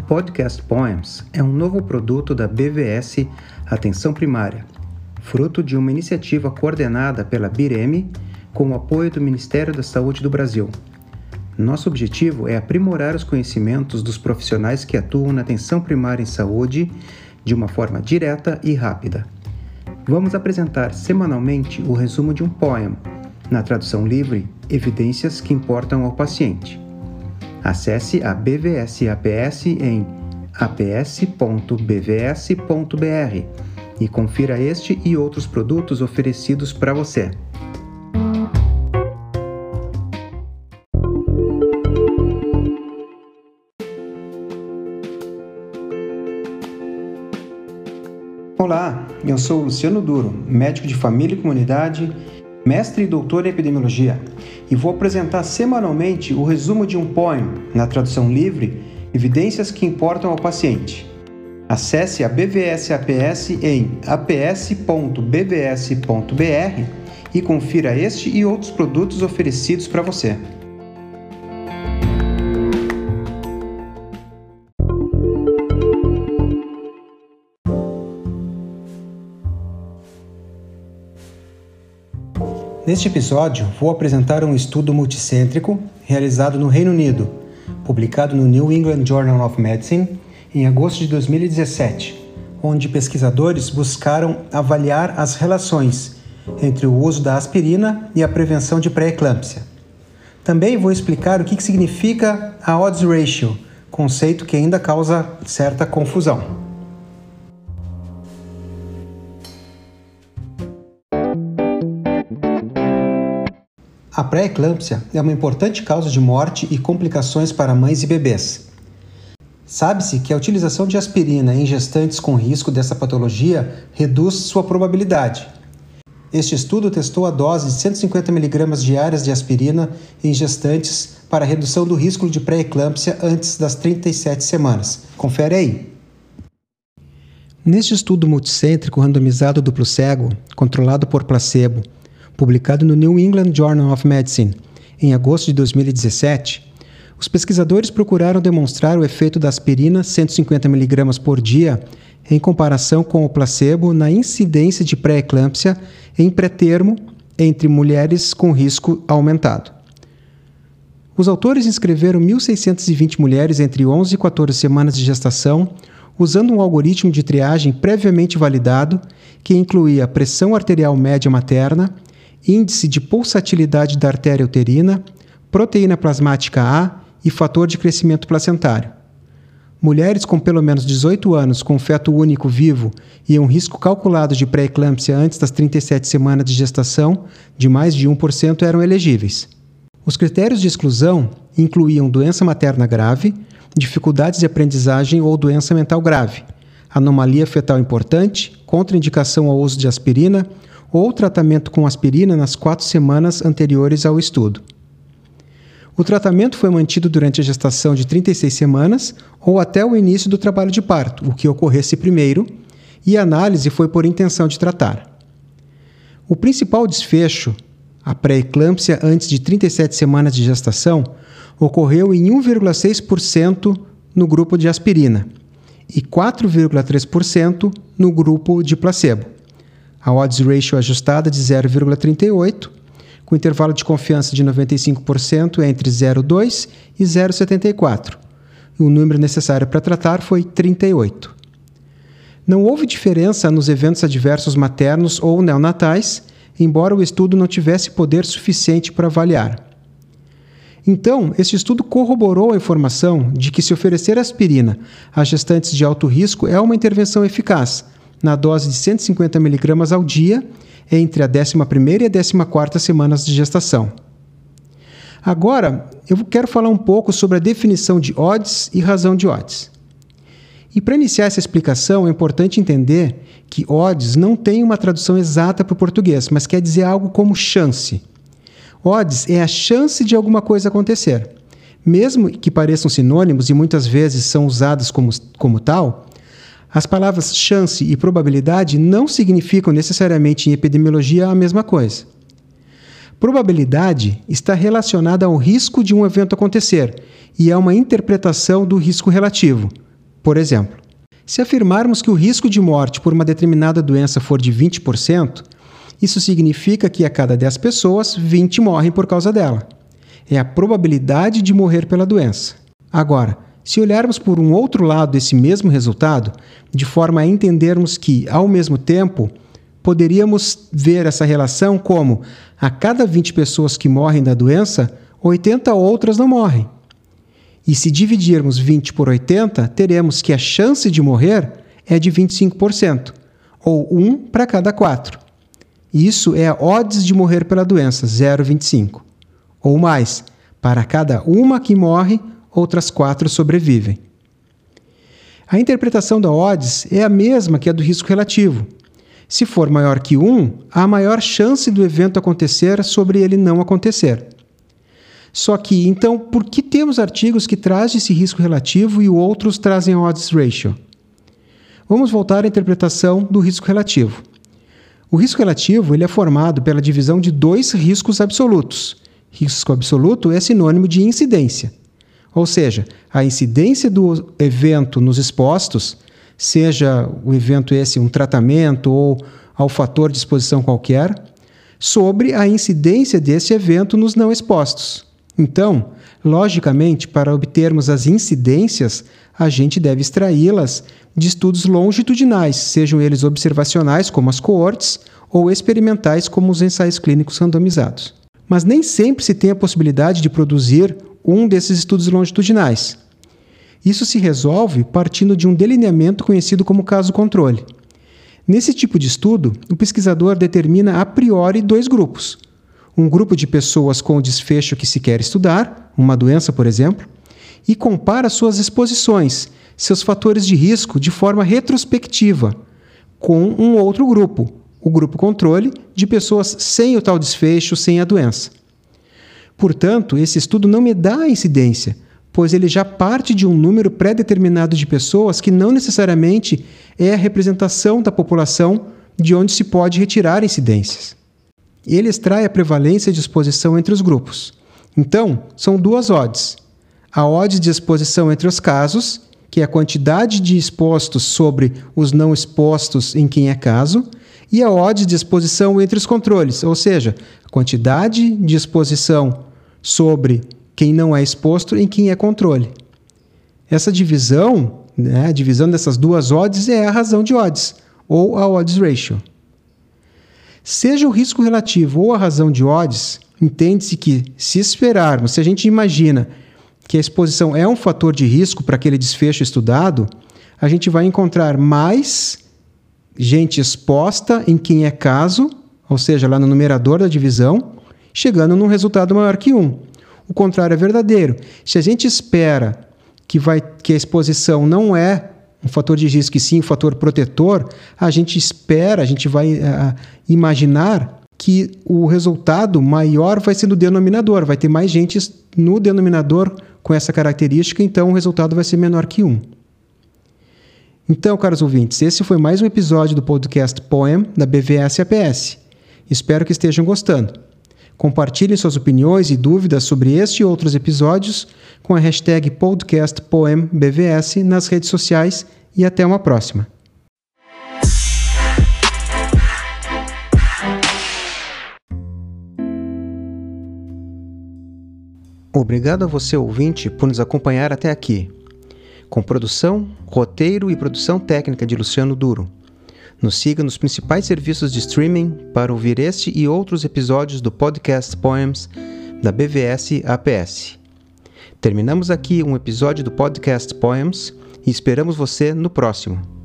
O podcast Poems é um novo produto da BVS Atenção Primária, fruto de uma iniciativa coordenada pela BIREM com o apoio do Ministério da Saúde do Brasil. Nosso objetivo é aprimorar os conhecimentos dos profissionais que atuam na atenção primária em saúde de uma forma direta e rápida. Vamos apresentar semanalmente o resumo de um poema, na tradução livre, Evidências que Importam ao Paciente. Acesse a BVS APS em aps.bvs.br e confira este e outros produtos oferecidos para você. Olá, eu sou Luciano Duro, médico de família e comunidade, mestre e doutor em epidemiologia, e vou apresentar semanalmente o resumo de um poema, na tradução livre, Evidências que importam ao paciente. Acesse a BVS APS em aps.bvs.br e confira este e outros produtos oferecidos para você. Neste episódio, vou apresentar um estudo multicêntrico realizado no Reino Unido, publicado no New England Journal of Medicine em agosto de 2017, onde pesquisadores buscaram avaliar as relações entre o uso da aspirina e a prevenção de pré-eclâmpsia. Também vou explicar o que significa a odds ratio, conceito que ainda causa certa confusão. A pré-eclâmpsia é uma importante causa de morte e complicações para mães e bebês. Sabe-se que a utilização de aspirina em gestantes com risco dessa patologia reduz sua probabilidade. Este estudo testou a dose de 150 mg diárias de aspirina em gestantes para redução do risco de pré-eclâmpsia antes das 37 semanas. Confere aí. Neste estudo multicêntrico randomizado duplo cego, controlado por placebo, publicado no New England Journal of Medicine em agosto de 2017, os pesquisadores procuraram demonstrar o efeito da aspirina 150 mg por dia em comparação com o placebo na incidência de pré-eclâmpsia em pré-termo entre mulheres com risco aumentado. Os autores inscreveram 1.620 mulheres entre 11 e 14 semanas de gestação usando um algoritmo de triagem previamente validado que incluía pressão arterial média materna índice de pulsatilidade da artéria uterina, proteína plasmática A e fator de crescimento placentário. Mulheres com pelo menos 18 anos com feto único vivo e um risco calculado de pré-eclâmpsia antes das 37 semanas de gestação de mais de 1% eram elegíveis. Os critérios de exclusão incluíam doença materna grave, dificuldades de aprendizagem ou doença mental grave, anomalia fetal importante, contraindicação ao uso de aspirina ou tratamento com aspirina nas quatro semanas anteriores ao estudo. O tratamento foi mantido durante a gestação de 36 semanas ou até o início do trabalho de parto, o que ocorresse primeiro, e a análise foi por intenção de tratar. O principal desfecho, a pré-eclâmpsia antes de 37 semanas de gestação, ocorreu em 1,6% no grupo de aspirina e 4,3% no grupo de placebo a odds ratio ajustada de 0,38, com intervalo de confiança de 95% entre 0,2 e 0,74. O número necessário para tratar foi 38. Não houve diferença nos eventos adversos maternos ou neonatais, embora o estudo não tivesse poder suficiente para avaliar. Então, este estudo corroborou a informação de que se oferecer aspirina a gestantes de alto risco é uma intervenção eficaz, na dose de 150 mg ao dia entre a 11ª e a 14ª semanas de gestação. Agora, eu quero falar um pouco sobre a definição de odds e razão de odds. E para iniciar essa explicação, é importante entender que odds não tem uma tradução exata para o português, mas quer dizer algo como chance. Odds é a chance de alguma coisa acontecer. Mesmo que pareçam sinônimos e muitas vezes são usadas como, como tal, as palavras chance e probabilidade não significam necessariamente em epidemiologia a mesma coisa. Probabilidade está relacionada ao risco de um evento acontecer e é uma interpretação do risco relativo, Por exemplo, se afirmarmos que o risco de morte por uma determinada doença for de 20%, isso significa que a cada 10 pessoas, 20 morrem por causa dela. É a probabilidade de morrer pela doença. Agora, se olharmos por um outro lado desse mesmo resultado, de forma a entendermos que, ao mesmo tempo, poderíamos ver essa relação como a cada 20 pessoas que morrem da doença, 80 outras não morrem. E se dividirmos 20 por 80, teremos que a chance de morrer é de 25%, ou 1 para cada 4. Isso é a odds de morrer pela doença, 0,25. Ou mais, para cada uma que morre, outras 4 sobrevivem. A interpretação da odds é a mesma que a do risco relativo. Se for maior que 1, há maior chance do evento acontecer sobre ele não acontecer. Só que, então, por que temos artigos que trazem esse risco relativo e outros trazem odds ratio? Vamos voltar à interpretação do risco relativo. O risco relativo ele é formado pela divisão de dois riscos absolutos. Risco absoluto é sinônimo de incidência. Ou seja, a incidência do evento nos expostos, seja o evento esse um tratamento ou ao fator de exposição qualquer, sobre a incidência desse evento nos não expostos. Então, logicamente, para obtermos as incidências, a gente deve extraí-las de estudos longitudinais, sejam eles observacionais, como as coortes, ou experimentais, como os ensaios clínicos randomizados. Mas nem sempre se tem a possibilidade de produzir um desses estudos longitudinais. Isso se resolve partindo de um delineamento conhecido como caso controle. Nesse tipo de estudo, o pesquisador determina a priori dois grupos um grupo de pessoas com o desfecho que se quer estudar, uma doença, por exemplo, e compara suas exposições, seus fatores de risco, de forma retrospectiva, com um outro grupo, o grupo controle, de pessoas sem o tal desfecho, sem a doença. Portanto, esse estudo não me dá a incidência, pois ele já parte de um número pré-determinado de pessoas que não necessariamente é a representação da população de onde se pode retirar incidências ele extrai a prevalência de exposição entre os grupos. Então, são duas odds. A odd de exposição entre os casos, que é a quantidade de expostos sobre os não expostos em quem é caso, e a odd de exposição entre os controles, ou seja, a quantidade de exposição sobre quem não é exposto em quem é controle. Essa divisão, né, a divisão dessas duas odds é a razão de odds, ou a odds ratio. Seja o risco relativo ou a razão de odds, entende-se que, se esperarmos, se a gente imagina que a exposição é um fator de risco para aquele desfecho estudado, a gente vai encontrar mais gente exposta em quem é caso, ou seja, lá no numerador da divisão, chegando num resultado maior que 1. O contrário é verdadeiro. Se a gente espera que, vai, que a exposição não é um fator de risco e sim um fator protetor, a gente espera, a gente vai uh, imaginar que o resultado maior vai ser no denominador, vai ter mais gente no denominador com essa característica, então o resultado vai ser menor que 1. Então, caros ouvintes, esse foi mais um episódio do podcast Poem da BVS APS. Espero que estejam gostando. Compartilhem suas opiniões e dúvidas sobre este e outros episódios com a hashtag podcastpoembvs nas redes sociais e até uma próxima. Obrigado a você, ouvinte, por nos acompanhar até aqui. Com produção, roteiro e produção técnica de Luciano Duro. Nos siga nos principais serviços de streaming para ouvir este e outros episódios do podcast Poems da BVS APS. Terminamos aqui um episódio do podcast Poems e esperamos você no próximo.